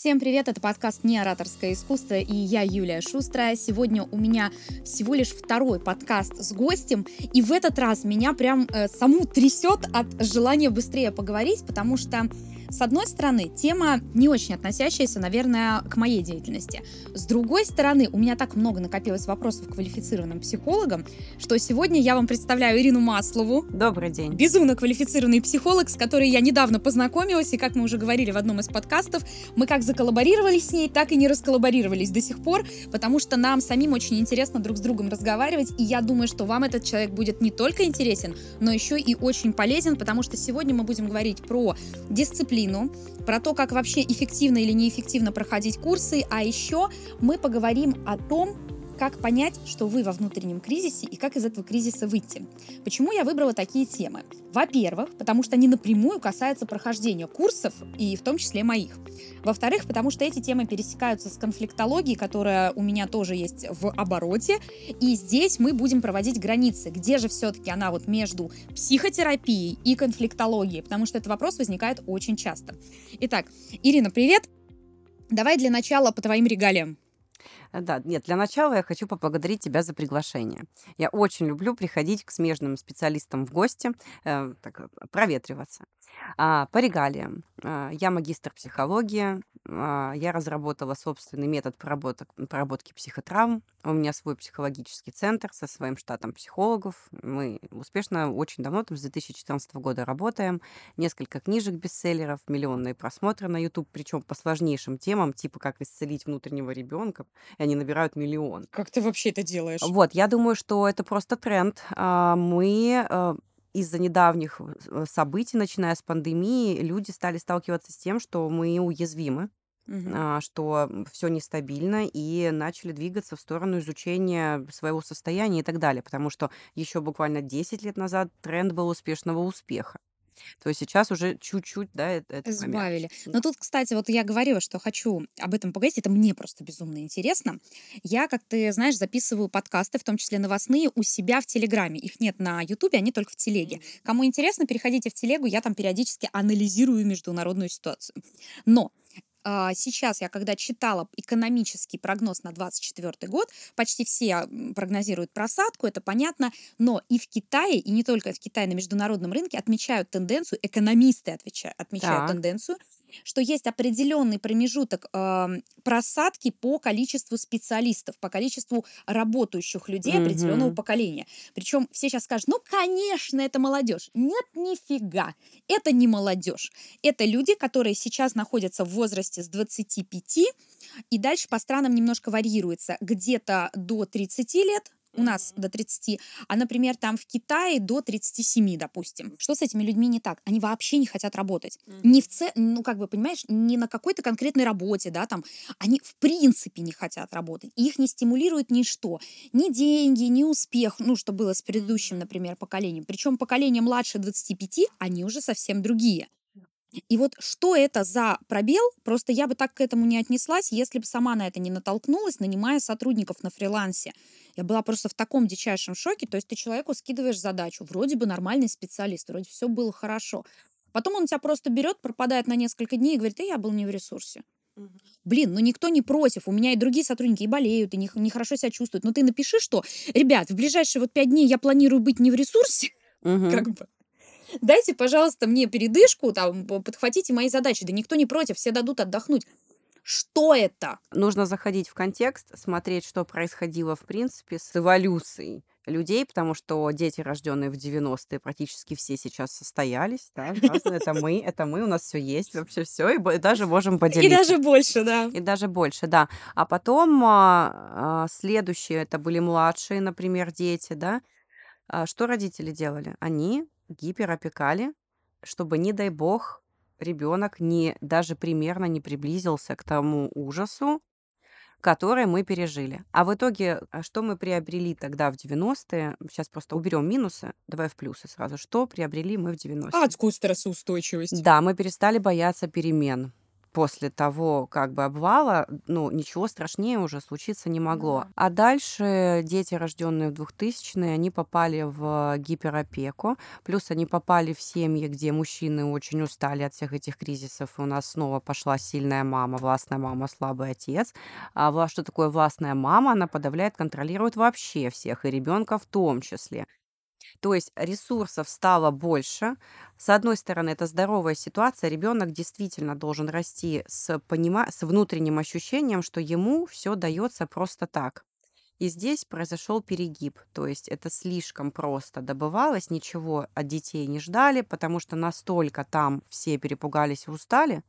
Всем привет, это подкаст «Не ораторское искусство» и я Юлия Шустрая. Сегодня у меня всего лишь второй подкаст с гостем, и в этот раз меня прям э, саму трясет от желания быстрее поговорить, потому что с одной стороны, тема не очень относящаяся, наверное, к моей деятельности. С другой стороны, у меня так много накопилось вопросов к квалифицированным психологам, что сегодня я вам представляю Ирину Маслову. Добрый день. Безумно квалифицированный психолог, с которой я недавно познакомилась, и как мы уже говорили в одном из подкастов, мы как заколлаборировались с ней, так и не расколлаборировались до сих пор, потому что нам самим очень интересно друг с другом разговаривать, и я думаю, что вам этот человек будет не только интересен, но еще и очень полезен, потому что сегодня мы будем говорить про дисциплину дисциплину, про то, как вообще эффективно или неэффективно проходить курсы, а еще мы поговорим о том, как понять, что вы во внутреннем кризисе и как из этого кризиса выйти. Почему я выбрала такие темы? Во-первых, потому что они напрямую касаются прохождения курсов, и в том числе моих. Во-вторых, потому что эти темы пересекаются с конфликтологией, которая у меня тоже есть в обороте, и здесь мы будем проводить границы, где же все-таки она вот между психотерапией и конфликтологией, потому что этот вопрос возникает очень часто. Итак, Ирина, привет! Давай для начала по твоим регалиям. Э, да, нет, для начала я хочу поблагодарить тебя за приглашение. Я очень люблю приходить к смежным специалистам в гости, э, так, э, проветриваться. А, по регалиям. А, я магистр психологии. А, я разработала собственный метод проработок, проработки психотравм. У меня свой психологический центр со своим штатом психологов. Мы успешно очень давно, там, с 2014 года работаем. Несколько книжек бестселлеров, миллионные просмотры на YouTube, причем по сложнейшим темам, типа как исцелить внутреннего ребенка, и они набирают миллион. Как ты вообще это делаешь? Вот, я думаю, что это просто тренд. А, мы э, из-за недавних э, событий, начиная с пандемии, люди стали сталкиваться с тем, что мы уязвимы, Мгм. что все нестабильно, и начали двигаться в сторону изучения своего состояния и так далее. Потому что еще буквально 10 лет назад тренд был успешного успеха. То сейчас уже чуть-чуть, да, это, это Сбавили. Но тут, кстати, вот я говорила, что хочу об этом поговорить. Это мне просто безумно интересно. Я, как ты знаешь, записываю подкасты, в том числе новостные, у себя в Телеграме. Их нет на Ютубе, они только в Телеге. Кому интересно, переходите в Телегу, я там периодически анализирую международную ситуацию. Но сейчас я когда читала экономический прогноз на 2024 год, почти все прогнозируют просадку, это понятно, но и в Китае, и не только в Китае, на международном рынке отмечают тенденцию, экономисты отвечают, отмечают так. тенденцию, что есть определенный промежуток э, просадки по количеству специалистов, по количеству работающих людей mm-hmm. определенного поколения. Причем все сейчас скажут, ну, конечно, это молодежь. Нет, нифига. Это не молодежь. Это люди, которые сейчас находятся в возрасте с 25 и дальше по странам немножко варьируется. Где-то до 30 лет, у нас до 30, а, например, там в Китае до 37, допустим. Что с этими людьми не так? Они вообще не хотят работать. Не в ц... ну, как бы, понимаешь, не на какой-то конкретной работе, да, там. Они в принципе не хотят работать. Их не стимулирует ничто. Ни деньги, ни успех, ну, что было с предыдущим, например, поколением. Причем поколение младше 25, они уже совсем другие. И вот что это за пробел, просто я бы так к этому не отнеслась, если бы сама на это не натолкнулась, нанимая сотрудников на фрилансе. Я была просто в таком дичайшем шоке, то есть ты человеку скидываешь задачу, вроде бы нормальный специалист, вроде все было хорошо. Потом он тебя просто берет, пропадает на несколько дней и говорит, я был не в ресурсе. Блин, ну никто не против. У меня и другие сотрудники и болеют, и нехорошо не себя чувствуют. Но ты напиши, что, ребят, в ближайшие вот пять дней я планирую быть не в ресурсе. Угу. Как бы дайте, пожалуйста, мне передышку, там, подхватите мои задачи. Да никто не против, все дадут отдохнуть. Что это? Нужно заходить в контекст, смотреть, что происходило, в принципе, с эволюцией людей, потому что дети, рожденные в 90-е, практически все сейчас состоялись, да, это мы, это мы, у нас все есть, вообще все, и даже можем поделиться. И даже больше, да. И даже больше, да. А потом а, а, следующие, это были младшие, например, дети, да. А что родители делали? Они гиперопекали, чтобы, не дай бог, ребенок не, даже примерно не приблизился к тому ужасу, который мы пережили. А в итоге, а что мы приобрели тогда в 90-е? Сейчас просто уберем минусы, давай в плюсы сразу. Что приобрели мы в 90-е? Адскую стрессоустойчивость. Да, мы перестали бояться перемен. После того как бы обвала, ну, ничего страшнее уже случиться не могло. да. А дальше дети, рожденные в 2000-е, они попали в гиперопеку, плюс они попали в семьи, где мужчины очень устали от всех этих кризисов, и у нас снова пошла сильная мама, властная мама, слабый отец. А что такое властная мама? Она подавляет, контролирует вообще всех, и ребенка в том числе. То есть ресурсов стало больше. С одной стороны, это здоровая ситуация. Ребенок действительно должен расти с, понима... с внутренним ощущением, что ему все дается просто так. И здесь произошел перегиб, то есть это слишком просто добывалось, ничего от детей не ждали, потому что настолько там все перепугались и устали.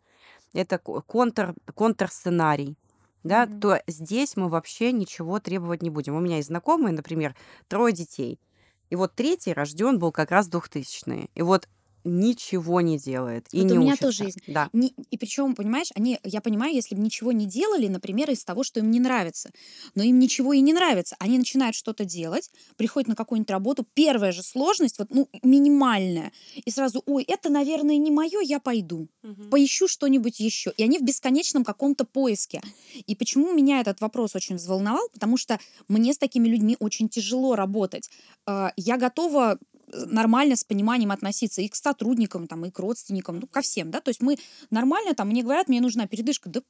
Это ко- контр, контрсценарий. Да, Мгм. то здесь мы вообще ничего требовать не будем. У меня есть знакомые, например, трое детей. И вот третий рожден был как раз 2000-е. И вот ничего не делает и Вот у не меня тоже учится. есть. Да. Не- и причем, понимаешь, они, я понимаю, если бы ничего не делали, например, из того, что им не нравится, но им ничего и не нравится, они начинают что-то делать, приходят на какую-нибудь работу, первая же сложность, вот, ну, минимальная, и сразу, ой, это, наверное, не мое, я пойду, поищу что-нибудь еще. И они в бесконечном каком-то поиске. И почему меня этот вопрос очень взволновал? Потому что мне с такими людьми очень тяжело работать. А, Я готова э, нормально с пониманием относиться и к сотрудникам, там, и к родственникам, ну, ко всем, да, то есть мы нормально, там, мне говорят, мне нужна передышка, да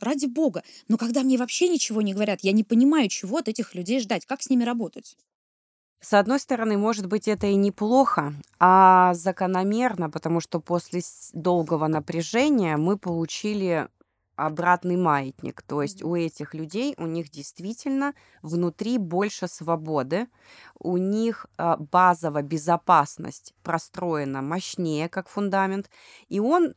ради бога, но когда мне вообще ничего не говорят, я не понимаю, чего от этих людей ждать, как с ними работать. С одной стороны, может быть, это и неплохо, а закономерно, потому что после долгого напряжения мы получили обратный маятник. То есть у этих людей, у них действительно внутри больше свободы, у них а, базовая безопасность простроена мощнее, как фундамент, и он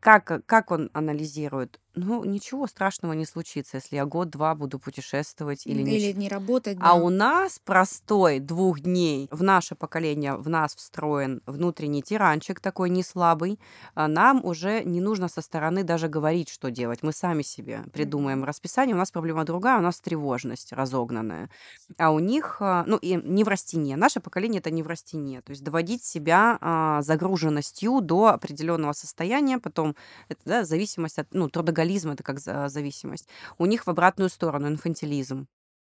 как, как он анализирует? Ну, ничего страшного не случится, если я год-два буду путешествовать или. Или не работать, А да. у нас простой двух дней, в наше поколение, в нас встроен внутренний тиранчик такой не слабый. А Нам уже не нужно со стороны даже говорить, что делать. Мы сами себе придумаем расписание. У нас проблема другая, у нас тревожность разогнанная. А у них, а, ну, и неврастения. Наше поколение это неврастения. То есть доводить себя а, загруженностью до определенного состояния, потом это да, зависимость от, ну, трудоголизм это как за- зависимость. У них в обратную сторону инфантилизм.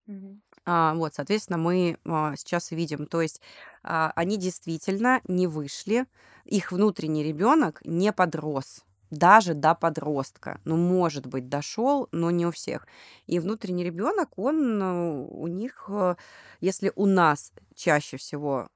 Мгм. А, вот, соответственно, мы а, сейчас видим, то есть а, они действительно не вышли, их внутренний ребенок не подрос, даже до подростка. Ну, может быть, дошел, но не у всех. И внутренний ребенок, он э, у них, э, если у нас чаще всего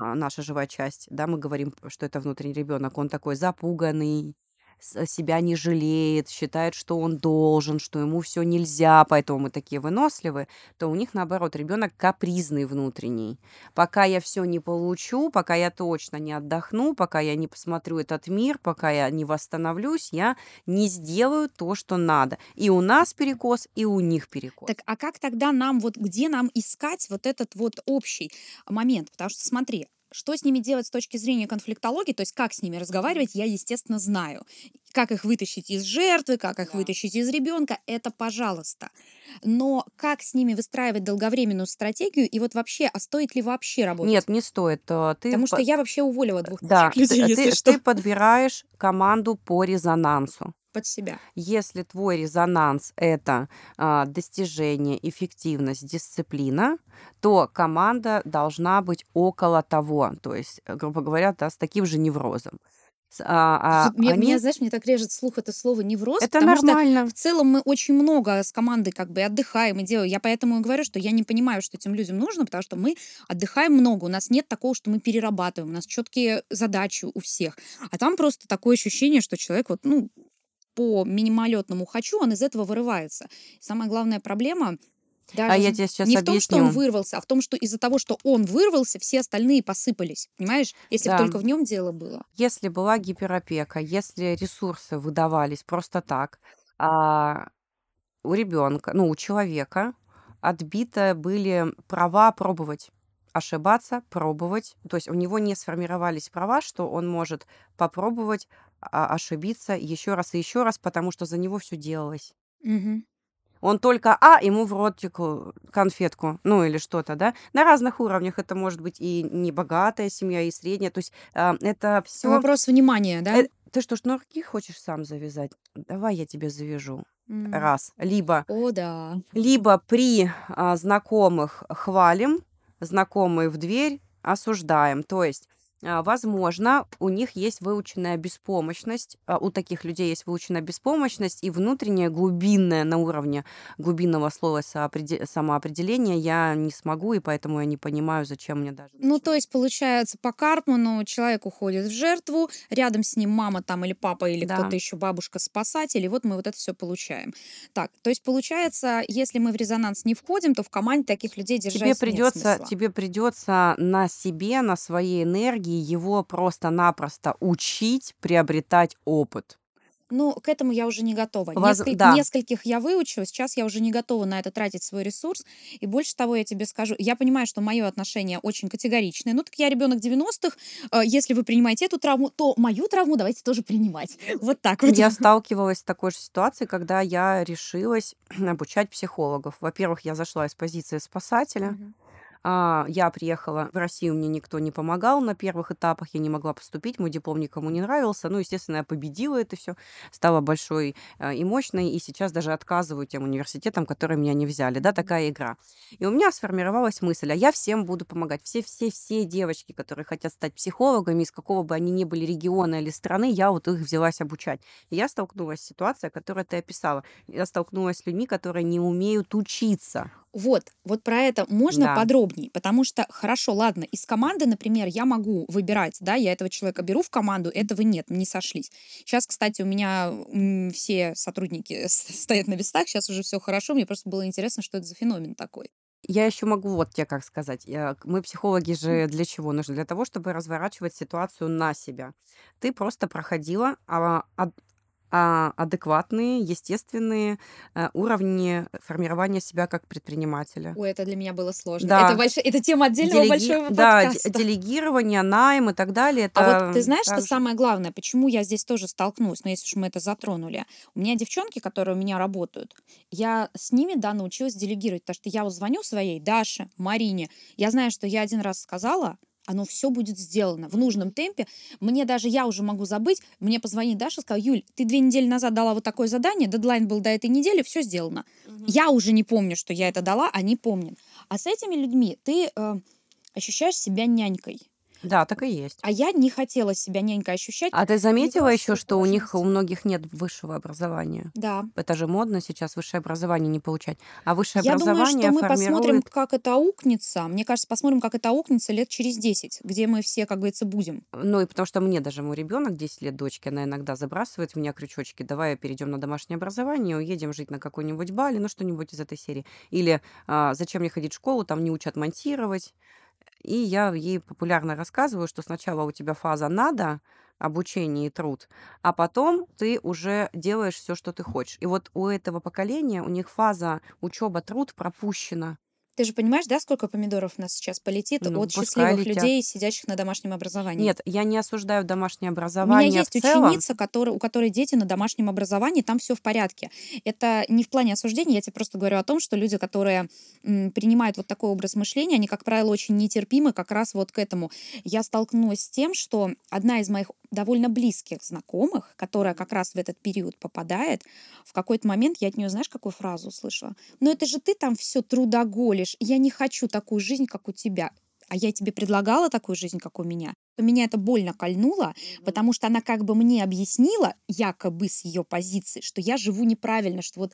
а, наша живая часть, да, мы говорим, что это внутренний ребенок, он такой запуганный, с- себя не жалеет, считает, что он должен, что ему все нельзя, поэтому мы такие выносливые, то у них наоборот ребенок капризный внутренний. Пока я все не получу, пока я точно не отдохну, пока я не посмотрю этот мир, пока я не восстановлюсь, я не сделаю то, что надо. И у нас перекос, и у них перекос. Так, а как тогда нам, вот где нам искать вот этот вот общий момент? Потому что смотри, что с ними делать с точки зрения конфликтологии, то есть как с ними разговаривать, я, естественно, знаю. Как их вытащить из жертвы, как их Да. вытащить из ребенка, это пожалуйста. Но как с ними выстраивать долговременную стратегию и вот вообще, а стоит ли вообще работать? Нет, не стоит. э, Ты Потому что по- я вообще уволила двух Да, людей, ты, если ты, что, ты подбираешь команду по резонансу. под себя. Если твой резонанс это а, достижение, эффективность, дисциплина, то команда должна быть около того, то есть, э, грубо говоря, да, с таким же неврозом. А, а мне, они... меня, знаешь, мне так режет слух это слово невроз, Это потому что нормально. в целом мы очень много с командой как бы отдыхаем и делаем. Я поэтому и говорю, что я не понимаю, что этим людям нужно, потому что мы отдыхаем много. У нас нет такого, что мы перерабатываем. У нас четкие задачи у всех. А там просто такое ощущение, что человек вот, ну, по минималетному хочу, он из этого вырывается. Самая главная проблема А даже я тебе сейчас не в том, что он объясню. вырвался, а в том, что из-за того, что он вырвался, все остальные посыпались. Понимаешь? Если бы Да. только в нем дело было. Если была гиперопека, если ресурсы выдавались просто так, а у ребенка, ну, у человека отбиты были права пробовать ошибаться, пробовать. То есть у него не сформировались права, что он может попробовать а, ошибиться еще раз и еще раз, потому что за него все делалось. Мгм. Он только, а, ему в ротик конфетку, ну или что-то, да. На разных уровнях это может быть и небогатая семья, и средняя. То есть а, это все Вопрос внимания, да? Э, Ты что, шнурки хочешь сам завязать? Давай я тебе завяжу. Раз. Либо О да. либо при, а, знакомых хвалим, знакомые в дверь осуждаем. То есть, возможно, у них есть выученная беспомощность, а, у таких людей есть выученная беспомощность и внутренняя глубинная на уровне глубинного слова самоопределения я не смогу, и поэтому я не понимаю, зачем мне даже Ну, то есть, получается, по Карпману человек уходит в жертву, рядом с ним мама там или папа, или Да. кто-то еще, бабушка-спасатель, и вот мы вот это все получаем. Так, то есть, получается, если мы в резонанс не входим, то в команде таких людей Тебе держать нет придется, тебе придется на себе, на своей энергии его просто-напросто учить приобретать опыт. Ну, к этому я уже не готова. Воз- Несколь- да. Нескольких я выучила, сейчас я уже не готова на это тратить свой ресурс. И больше того, я тебе скажу, я понимаю, что мое отношение очень категоричное. Ну, так я ребенок 90-х. э, Если вы принимаете эту травму, то мою травму давайте тоже принимать. Вот так вот. Я сталкивалась с такой же ситуацией, когда я решилась обучать психологов. Во-первых, я зашла из позиции спасателя. Мгм. А, Я приехала в Россию, мне никто не помогал на первых этапах, я не могла поступить, мой диплом никому не нравился. Ну, естественно, я победила это все, стала большой э, и мощной, и сейчас даже отказываю тем университетам, которые меня не взяли. Да, такая игра. И у меня сформировалась мысль, а я всем буду помогать. Все-все-все девочки, которые хотят стать психологами, из какого бы они ни были региона или страны, я вот их взялась обучать. И я столкнулась с ситуацией, которую ты описала. Я столкнулась с людьми, которые не умеют учиться. Вот, вот про это можно Да. подробнее, потому что, хорошо, ладно, из команды, например, я могу выбирать, да, я этого человека беру в команду, этого нет, не сошлись. Сейчас, кстати, у меня все сотрудники стоят на местах, сейчас уже все хорошо, мне просто было интересно, что это за феномен такой. Я еще могу вот тебе как сказать. Я- Мы, психологи же, для чего нужны? Для того, чтобы разворачивать ситуацию на себя. Ты просто проходила а, а, адекватные, естественные э, уровни формирования себя как предпринимателя. Ой, это для меня было сложно. Да. Это, больш- это тема отдельного Делеги- большого да, подкаста. делегирование, найм и так далее. Это А вот ты знаешь, что также- самое главное, почему я здесь тоже столкнулась, но если уж мы это затронули. У меня девчонки, которые у меня работают, я с ними, да, научилась делегировать, потому что я вот звоню своей Даше, Марине, я знаю, что я один раз сказала, оно все будет сделано в нужном темпе. Мне даже я уже могу забыть. Мне позвонит Даша, сказала, Юль, ты две недели назад дала вот такое задание, дедлайн был до этой недели, все сделано. Я уже не помню, что я это дала, они помнят. А с этими людьми ты э, ощущаешь себя нянькой. Да, так и есть. А я не хотела себя нянькой ощущать. А ты заметила еще, что у них у многих нет высшего образования? Да. Это же модно сейчас высшее образование не получать. А высшее Я думаю, образование что мы посмотрим, формирует как это аукнется. Мне кажется, посмотрим, как это аукнется лет через 10, где мы все, как говорится, будем. Ну и потому что мне даже мой ребенок 10 лет дочки, она иногда забрасывает в меня крючочки, давай перейдем на домашнее образование, уедем жить на какой-нибудь Бали, ну что-нибудь из этой серии. Или а, зачем мне ходить в школу, там не учат монтировать. И я ей популярно рассказываю, что сначала у тебя фаза надо, обучение и труд, а потом ты уже делаешь все, что ты хочешь. И вот у этого поколения, у них фаза учеба, труд пропущена. Ты же понимаешь, да, сколько помидоров у нас сейчас полетит Ну, от счастливых летят. людей, сидящих на домашнем образовании? Нет, я не осуждаю домашнее У меня образование есть целом. ученица, который, у которой дети на домашнем образовании, там все в порядке. Это не в плане осуждения, я тебе просто говорю о том, что люди, которые м, принимают вот такой образ мышления, они, как правило, очень нетерпимы как раз вот к этому. Я столкнулась с тем, что одна из моих довольно близких знакомых, которая как раз в этот период попадает, в какой-то момент я от нее, знаешь, какую фразу услышала? Ну это же ты там все трудоголишь, я не хочу такую жизнь, как у тебя. А я тебе предлагала такую жизнь, как у меня. То меня это больно кольнуло, потому что она как бы мне объяснила, якобы с ее позиции, что я живу неправильно, что вот,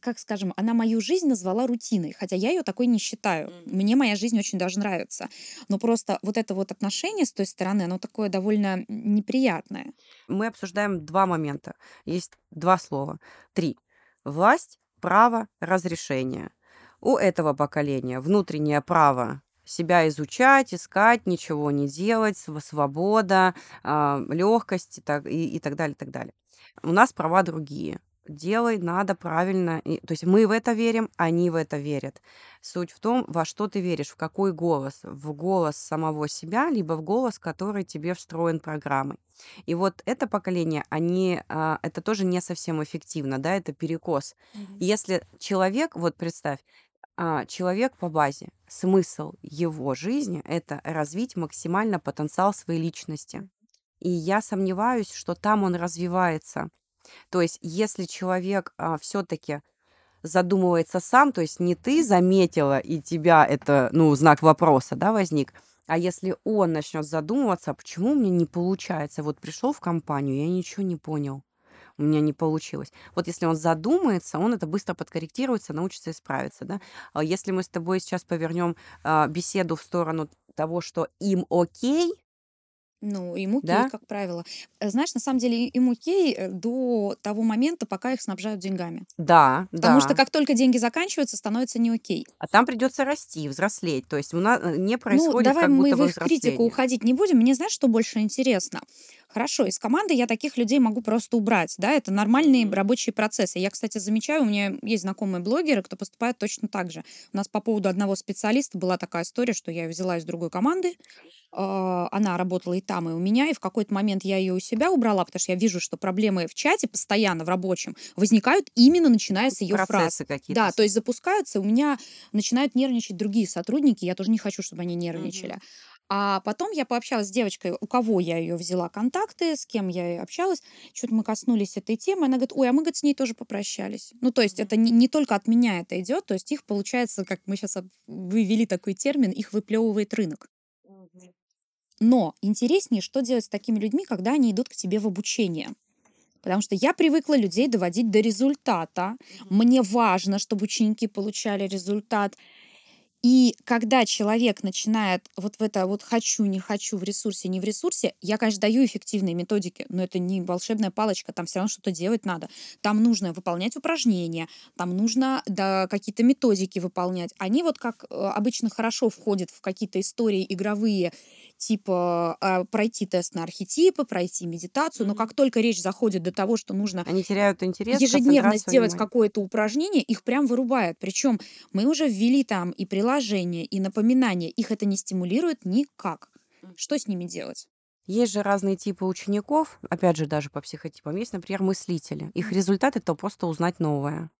как скажем, она мою жизнь назвала рутиной, хотя я ее такой не считаю. Мне моя жизнь очень даже нравится. Но просто вот это вот отношение с той стороны, оно такое довольно неприятное. Мы обсуждаем два момента. Есть два слова. Три. Власть, право, разрешение. У этого поколения внутреннее право себя изучать, искать, ничего не делать, св- свобода, легкость и так, и, и так далее, и так далее. У нас права другие. Делай, надо правильно. И- то есть мы в это верим, они в это верят. Суть в том, во что ты веришь, в какой голос. В голос самого себя, либо в голос, который тебе встроен программой. И вот это поколение, они, а, это тоже не совсем эффективно, да, это перекос. Если человек, вот представь, а, человек по базе, смысл его жизни– это развить максимально потенциал своей личности. И я сомневаюсь, что там он развивается. То есть, если человек а, все-таки задумывается сам, то есть не ты заметила, и тебя это, ну, знак вопроса, да, возник, а если он начнет задумываться, а почему мне не получается? Вот пришел в компанию, я ничего не понял, у меня не получилось. Вот если он задумается, он это быстро подкорректируется, научится исправиться, да. А Если мы с тобой сейчас повернем а, беседу в сторону того, что им окей, Ну, им окей, да, как правило. Э, Знаешь, на самом деле и- им окей э, до того момента, пока их снабжают деньгами. да, Потому что да, как только деньги заканчиваются, становится не окей. а там придется расти, взрослеть. То есть у нас не Ну, происходит давай как мы будто в их критику уходить не будем. Мне знаешь, что больше интересно? Хорошо, из команды я таких людей могу просто убрать, да, это нормальные рабочие процессы. Я, кстати, замечаю, у меня есть знакомые блогеры, кто поступает точно так же. У нас по поводу одного специалиста была такая история, что я ее взяла из другой команды, она работала и там, и у меня, и в какой-то момент я ее у себя убрала, потому что я вижу, что проблемы в чате постоянно, в рабочем, возникают именно начиная с ее фраз. Процессы какие-то. Да, то есть запускаются, у меня начинают нервничать другие сотрудники, я тоже не хочу, чтобы они нервничали. Мгм. А потом я пообщалась с девочкой, у кого я ее взяла контакты, с кем я общалась. Что-то мы коснулись этой темы. Она говорит, ой, а мы говорит, с ней тоже попрощались. Ну, то есть это не, не только от меня это идет, то есть их получается, как мы сейчас вывели такой термин, их выплевывает рынок. Но интереснее, что делать с такими людьми, когда они идут к тебе в обучение. Потому что я привыкла людей доводить до результата. Мне важно, чтобы ученики получали результат. И когда человек начинает вот в это вот хочу, не хочу, в ресурсе, не в ресурсе, я, конечно, даю эффективные методики, но это не волшебная палочка, там все равно что-то делать надо. Там нужно выполнять упражнения, там нужно да, какие-то методики выполнять. Они вот как э, обычно хорошо входят в какие-то истории игровые, типа а, пройти тест на архетипы, пройти медитацию, но как только речь заходит до того, что нужно Они теряют интерес, ежедневно сделать какое-то упражнение, их прям вырубает. Причем мы уже ввели там и приложения, и напоминания. Их это не стимулирует никак. Что с ними делать? Есть же разные типы учеников, опять же, даже по психотипам. Есть, например, мыслители. Их результат это просто узнать новое.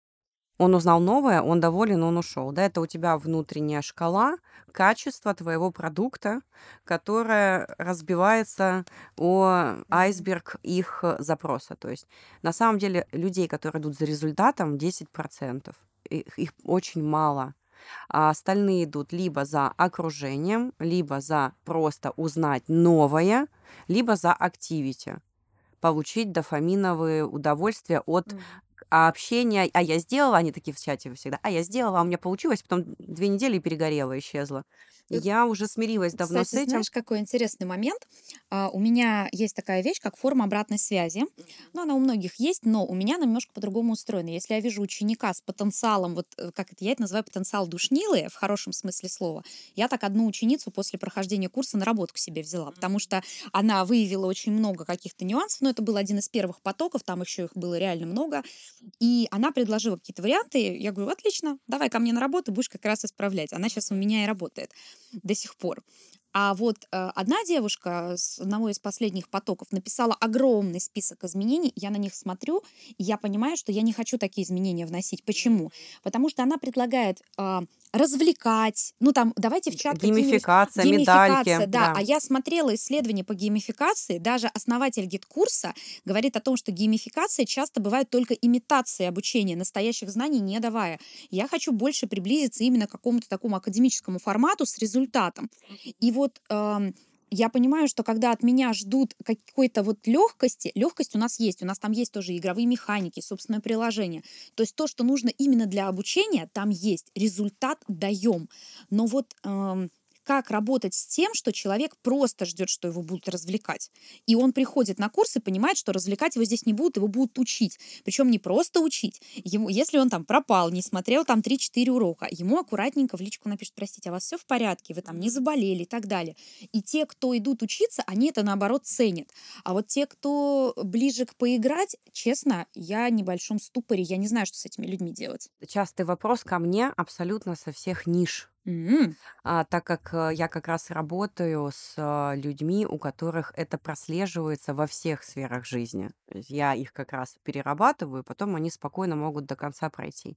Он узнал новое, он доволен, он ушел. Да, это у тебя внутренняя шкала качества твоего продукта, которая разбивается о айсберг их э, запроса. То есть на самом деле людей, которые идут за результатом, 10%. Их, их очень мало. А остальные идут либо за окружением, либо за просто узнать новое, либо за активити. Получить дофаминовые удовольствия от Мгм. общения. А я сделала, они такие в чате всегда, а я сделала, а у меня получилось, потом две недели перегорела, исчезла. Э, Я уже смирилась давно с Кстати, этим. знаешь, какой интересный момент? А, у меня есть такая вещь, как форма обратной связи. Ну, она у многих есть, но у меня она немножко по-другому устроена. Если я вижу ученика с потенциалом, вот э, как это я это называю, потенциал душнилы, в хорошем смысле слова, я так одну ученицу после прохождения курса на работу к себе взяла, потому что она выявила очень много каких-то нюансов, но это был один из первых потоков, там еще их было реально много, и она предложила какие-то варианты, я говорю, отлично, давай ко мне на работу, будешь как раз исправлять. Она сейчас у меня и работает до сих пор. А вот э, одна девушка с одного из последних потоков написала огромный список изменений. Я на них смотрю, и я понимаю, что я не хочу такие изменения вносить. Почему? Потому что она предлагает а, развлекать. Ну там, давайте в чат Геймификация, Геймификация, медальки, да. А да. я смотрела исследования по геймификации. Даже основатель GetCourse а говорит о том, что геймификация часто бывает только имитацией обучения, настоящих знаний не давая. Я хочу больше приблизиться именно к какому-то такому академическому формату с результатом. И вот ам, я понимаю, что когда от меня ждут какой-то вот легкости, легкость у нас есть, у нас там есть тоже игровые механики, собственное приложение. То есть то, что нужно именно для обучения, там есть. Результат даем. Но вот ам, как работать с тем, что человек просто ждет, что его будут развлекать. И он приходит на курс и понимает, что развлекать его здесь не будут, его будут учить. Причем не просто учить. Ему, если он там пропал, не смотрел там 3-4 урока, ему аккуратненько в личку напишет, простите, а у вас все в порядке, вы там не заболели и так далее. И те, кто идут учиться, они это наоборот ценят. А вот те, кто ближе к поиграть, честно, я в небольшом ступоре, я не знаю, что с этими людьми делать. Частый вопрос ко мне абсолютно со всех ниш. М, А, так как э, я как раз работаю с а, людьми, у которых это прослеживается во всех сферах жизни. Я их как раз перерабатываю, потом они спокойно могут до конца пройти.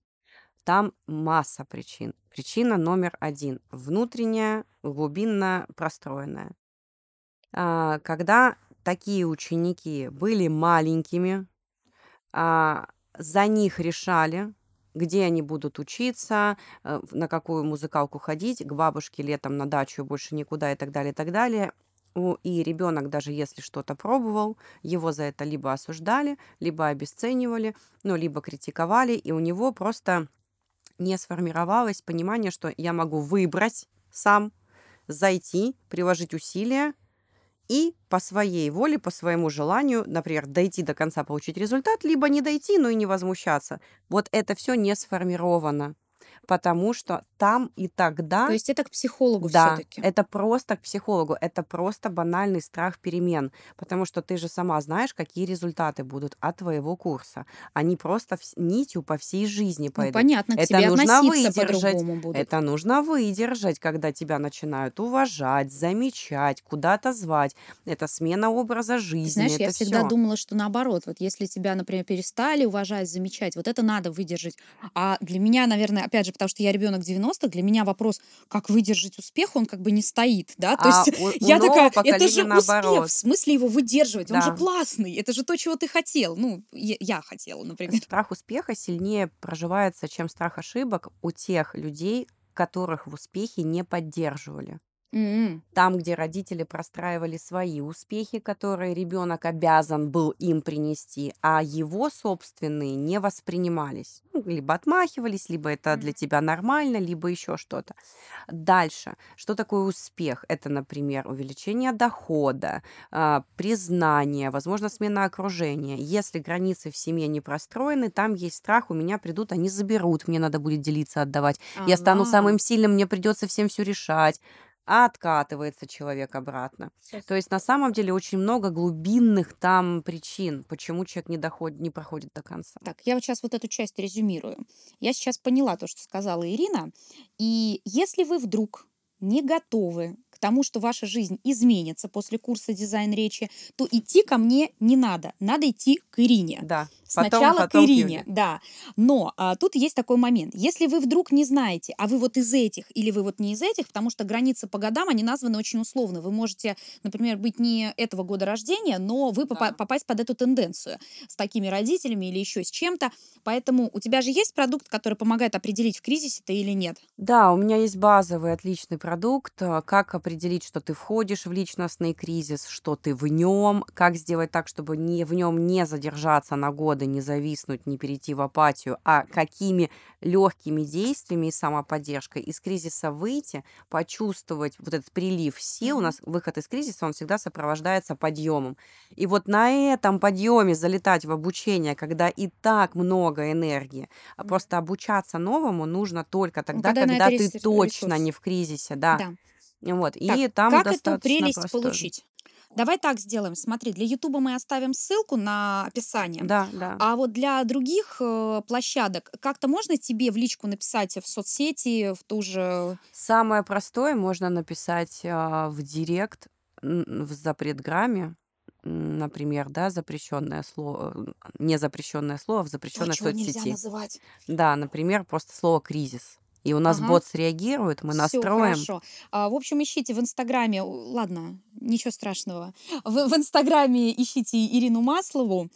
Там масса причин. Причина номер один. Внутренняя, глубинно простроенная. А, Когда такие ученики были маленькими, а, за них решали, где они будут учиться, э, на какую музыкалку ходить, к бабушке летом на дачу больше никуда и так далее, и так далее. И ребенок, даже если что-то пробовал, его за это либо осуждали, либо обесценивали, ну, либо критиковали, и у него просто не сформировалось понимание, что я могу выбрать сам, зайти, приложить усилия и по своей воле, по своему желанию, например, дойти до конца, получить результат, либо не дойти, но и не возмущаться. Вот это все не сформировано потому что там и тогда... То есть это к психологу Да, все-таки. это просто к психологу, это просто банальный страх перемен, потому что ты же сама знаешь, какие результаты будут от твоего курса. Они просто нитью по всей жизни Ну, пойдут. понятно, к Это тебе нужно выдержать, будут. это нужно выдержать, когда тебя начинают уважать, замечать, куда-то звать. Это смена образа Ты жизни, знаешь, я это всегда все. думала, что наоборот, вот если тебя, например, перестали уважать, замечать, вот это надо выдержать. А для меня, наверное, опять же, потому что я ребенок 90-х, для меня вопрос, как выдержать успех, он как бы не стоит, да? То А есть у, у я нового такая, это же поколения успех, в наоборот. смысле его выдерживать, он же Да. классный, это же то, чего ты хотел. Ну, я, я хотела, например. Страх успеха сильнее проживается, чем страх ошибок у тех людей, которых в успехе не поддерживали. М, Там, где родители простраивали свои успехи, которые ребенок обязан был им принести, а его собственные не воспринимались. Ну, либо отмахивались, либо это для тебя нормально, либо еще что-то. Дальше. Что такое успех? Это, например, увеличение дохода, а, признание, возможно, смена окружения. Если границы в семье не простроены, там есть страх, у меня придут, они заберут, мне надо будет делиться, отдавать. Я стану самым сильным, мне придется всем все решать. А откатывается человек обратно. Сейчас. То есть на самом деле очень много глубинных там причин, почему человек не доходит, не проходит до конца. Так, я вот сейчас вот эту часть резюмирую. Я сейчас поняла то, что сказала Ирина. И если вы вдруг не готовы тому, что ваша жизнь изменится после курса дизайн речи, то идти ко мне не надо. Надо идти к Ирине. Да. Потом, Сначала потом к к Ирине, Юле. да. Но а, тут есть такой момент. Если вы вдруг не знаете, а вы вот из этих или вы вот не из этих, потому что границы по годам, они названы очень условно. Вы можете, например, быть не этого года рождения, но вы попа- Да. попасть под эту тенденцию с такими родителями или еще с чем-то. Поэтому у тебя же есть продукт, который помогает определить, в кризисе ты или нет? Да, у меня есть базовый отличный продукт. а, Как определить, что ты входишь в личностный кризис, что ты в нем, как сделать так, чтобы не, в нем не задержаться на годы, не зависнуть, не перейти в апатию, а какими легкими действиями и самоподдержкой из кризиса выйти, почувствовать вот этот прилив сил. У нас выход из кризиса, он всегда сопровождается подъемом. И вот на этом подъеме залетать в обучение, когда и так много энергии, а просто обучаться новому нужно только тогда, когда когда ты рес- точно ресурс. не в кризисе, да. Да. Вот. Так, И там как эту прелесть простой. получить? Давай так сделаем. Смотри, для Ютуба мы оставим ссылку на описание. Да, да. А вот для других э, площадок как-то можно тебе в личку написать в соцсети, в ту же... Самое простое можно написать а, в директ, в запретграмме, например, да, запрещенное слово, не запрещенное слово, в То, запрещенной нельзя соцсети. называть. Да, например, просто слово кризис. И у нас Ага. бот среагирует, мы Все настроим. хорошо. А, в общем, ищите в Инстаграме, ладно, ничего страшного. В, в Инстаграме ищите Ирину Маслову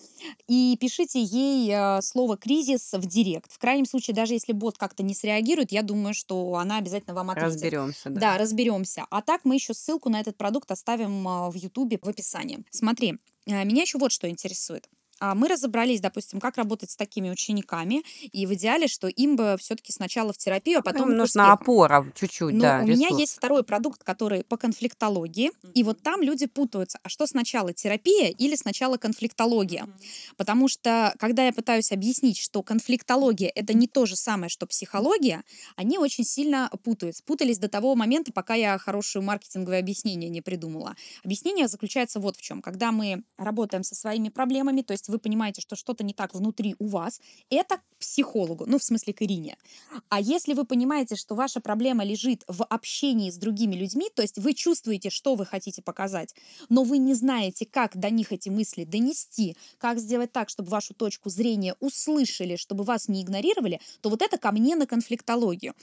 и пишите ей э, слово кризис в директ. В крайнем случае, даже если бот как-то не среагирует, я думаю, что она обязательно вам ответит. Разберемся, да. Да, разберемся. А так мы еще ссылку на этот продукт оставим а, в Ютубе в описании. Смотри, а, меня еще вот что интересует. А, Мы разобрались, допустим, как работать с такими учениками, и в идеале, что им бы все-таки сначала в терапию, а потом Им нужна опора чуть-чуть, Но да, у меня ресурс. есть второй продукт, который по конфликтологии, и вот там люди путаются, а что сначала терапия или сначала конфликтология? Потому что, когда я пытаюсь объяснить, что конфликтология это не то же самое, что психология, они очень сильно путаются. Путались до того момента, пока я хорошее маркетинговое объяснение не придумала. Объяснение заключается вот в чем. Когда мы работаем со своими проблемами, то есть вы понимаете, что что-то не так внутри у вас, это к психологу, ну, в смысле к Ирине. А если вы понимаете, что ваша проблема лежит в общении с другими людьми, то есть вы чувствуете, что вы хотите показать, но вы не знаете, как до них эти мысли донести, как сделать так, чтобы вашу точку зрения услышали, чтобы вас не игнорировали, то вот это ко мне на конфликтологию.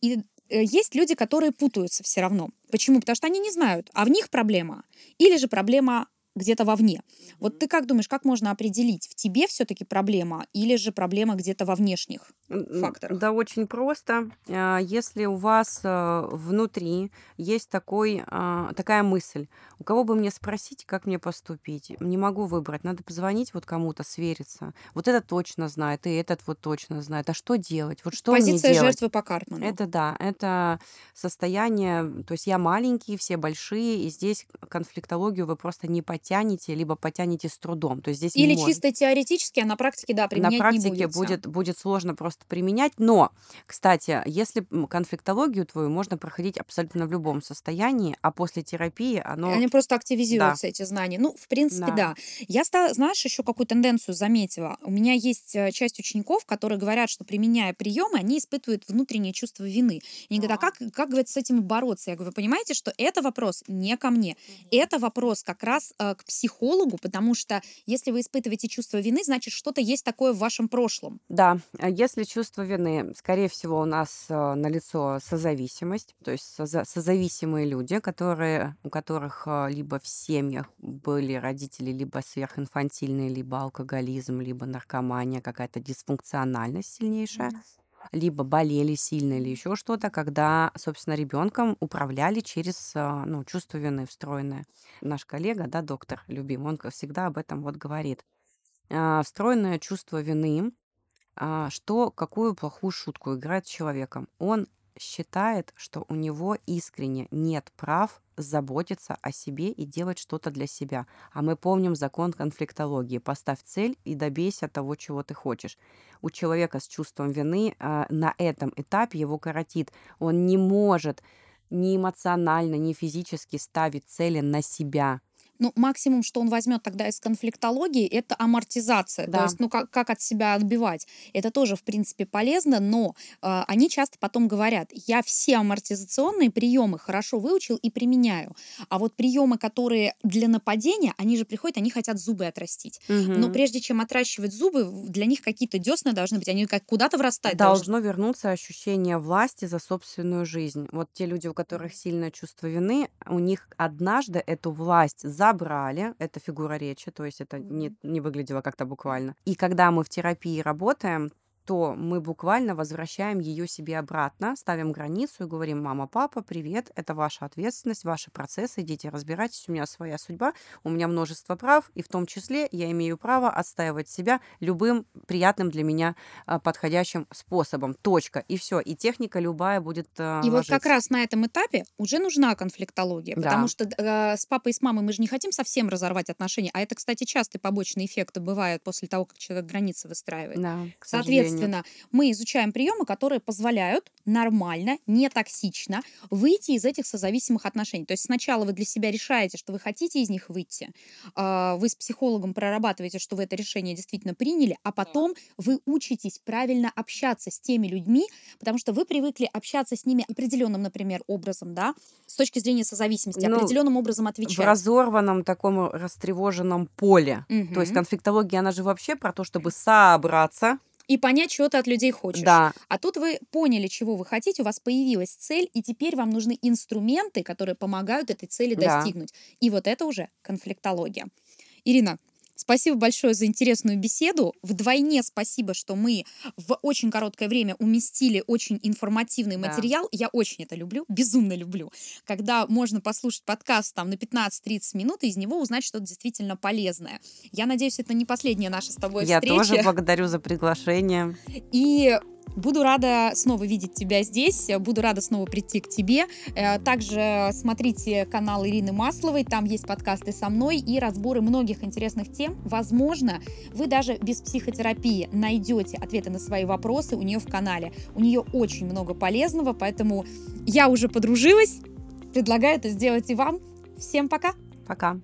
И э, есть люди, которые путаются все равно. Почему? Потому что они не знают, а в них проблема или же проблема где-то вовне. Вот ты как думаешь, как можно определить, в тебе все-таки проблема или же проблема где-то во внешних факторах? Да, очень просто. А, если у вас э, внутри есть такой, а, такая мысль, у кого бы мне спросить, как мне поступить, не могу выбрать, надо позвонить вот кому-то, свериться. Вот этот точно знает, и этот вот точно знает. А что делать? Вот что Позиция мне делать? жертвы по Картману. Это да, это состояние, то есть я маленький, все большие, и здесь конфликтологию вы просто не потянете, либо потянете с трудом. То есть здесь Или не чисто теоретически, а на практике, да, На применять не практике будете. будет, будет сложно просто применять, но, кстати, если конфликтологию твою можно проходить абсолютно в любом состоянии, а после терапии оно... Они просто Да, активизируются, эти знания. Ну, в принципе, да. да. Я, знаешь, еще какую тенденцию заметила. У меня есть э, часть учеников, которые говорят, что применяя приемы, они испытывают внутреннее чувство вины. И они говорят, а как, как говорят, с этим бороться? Я говорю, вы понимаете, что это вопрос не ко мне. Это вопрос как раз э, к психологу, потому что если вы испытываете чувство вины, значит, что-то есть такое в вашем прошлом. Да, а если чувство вины, скорее всего, у нас э, налицо созависимость, то есть соза- созависимые люди, которые, у которых э, либо в семьях были родители либо сверхинфантильные, либо алкоголизм, либо наркомания, какая-то дисфункциональность сильнейшая, либо болели сильно или еще что-то, когда, собственно, ребенком управляли через э, ну, чувство вины встроенное. Наш коллега, да, доктор любимый, он всегда об этом вот говорит. А, Встроенное чувство вины а, что какую плохую шутку играет человеком. Он считает, что у него искренне нет прав заботиться о себе и делать что-то для себя. А мы помним закон конфликтологии. Поставь цель и добейся того, чего ты хочешь. У человека с чувством вины а, на этом этапе его коротит. Он не может ни эмоционально, ни физически ставить цели на себя. Ну, максимум, что он возьмет тогда из конфликтологии, это амортизация. То Да. есть, ну, как, как от себя отбивать. Это тоже, в принципе, полезно, но э, они часто потом говорят, я все амортизационные приемы хорошо выучил и применяю. А вот приемы, которые для нападения, они же приходят, они хотят зубы отрастить. Но Мгм. прежде чем отращивать зубы, для них какие-то десны должны быть, они как куда-то врастать должны. Должно вернуться ощущение власти за собственную жизнь. Вот те люди, у которых сильное чувство вины, у них однажды эту власть забрали, это фигура речи, то есть это не, не выглядело как-то буквально. И когда мы в терапии работаем, то мы буквально возвращаем ее себе обратно, ставим границу и говорим, мама, папа, привет, это ваша ответственность, ваши процессы, идите разбирайтесь, у меня своя судьба, у меня множество прав, и в том числе я имею право отстаивать себя любым приятным для меня а, подходящим способом. Точка. И все. И техника любая будет а, И вот как ложиться. раз на этом этапе уже нужна конфликтология, потому Да. что э, с папой и с мамой мы же не хотим совсем разорвать отношения, а это, кстати, частые побочные эффекты бывают после того, как человек границы выстраивает. Да, сожалению. Соответственно, мы изучаем приемы, которые позволяют нормально, не токсично выйти из этих созависимых отношений. То есть сначала вы для себя решаете, что вы хотите из них выйти, а, вы с психологом прорабатываете, что вы это решение действительно приняли, а потом вы учитесь правильно общаться с теми людьми, потому что вы привыкли общаться с ними определенным, например, образом, да, с точки зрения созависимости, Ну, определенным образом В отвечать. разорванном таком растревоженном поле. То есть конфликтология, она же вообще про то, чтобы собраться. И понять, чего ты от людей хочешь. Да, А тут вы поняли, чего вы хотите, у вас появилась цель, и теперь вам нужны инструменты, которые помогают этой цели Да. достигнуть. И вот это уже конфликтология. Ирина, спасибо большое за интересную беседу. Вдвойне спасибо, что мы в очень короткое время уместили очень информативный Да. материал. Я очень это люблю, безумно люблю. Когда можно послушать подкаст там на 15-30 минут и из него узнать что-то действительно полезное. Я надеюсь, это не последняя наша с тобой я встреча. тоже благодарю за приглашение. И буду рада снова видеть тебя здесь, буду рада снова прийти к тебе. Э, Также смотрите канал Ирины Масловой, там есть подкасты со мной и разборы многих интересных тем. Возможно, вы даже без психотерапии найдете ответы на свои вопросы у нее в канале. У нее очень много полезного, поэтому я уже подружилась, предлагаю это сделать и вам. Всем пока! Пока.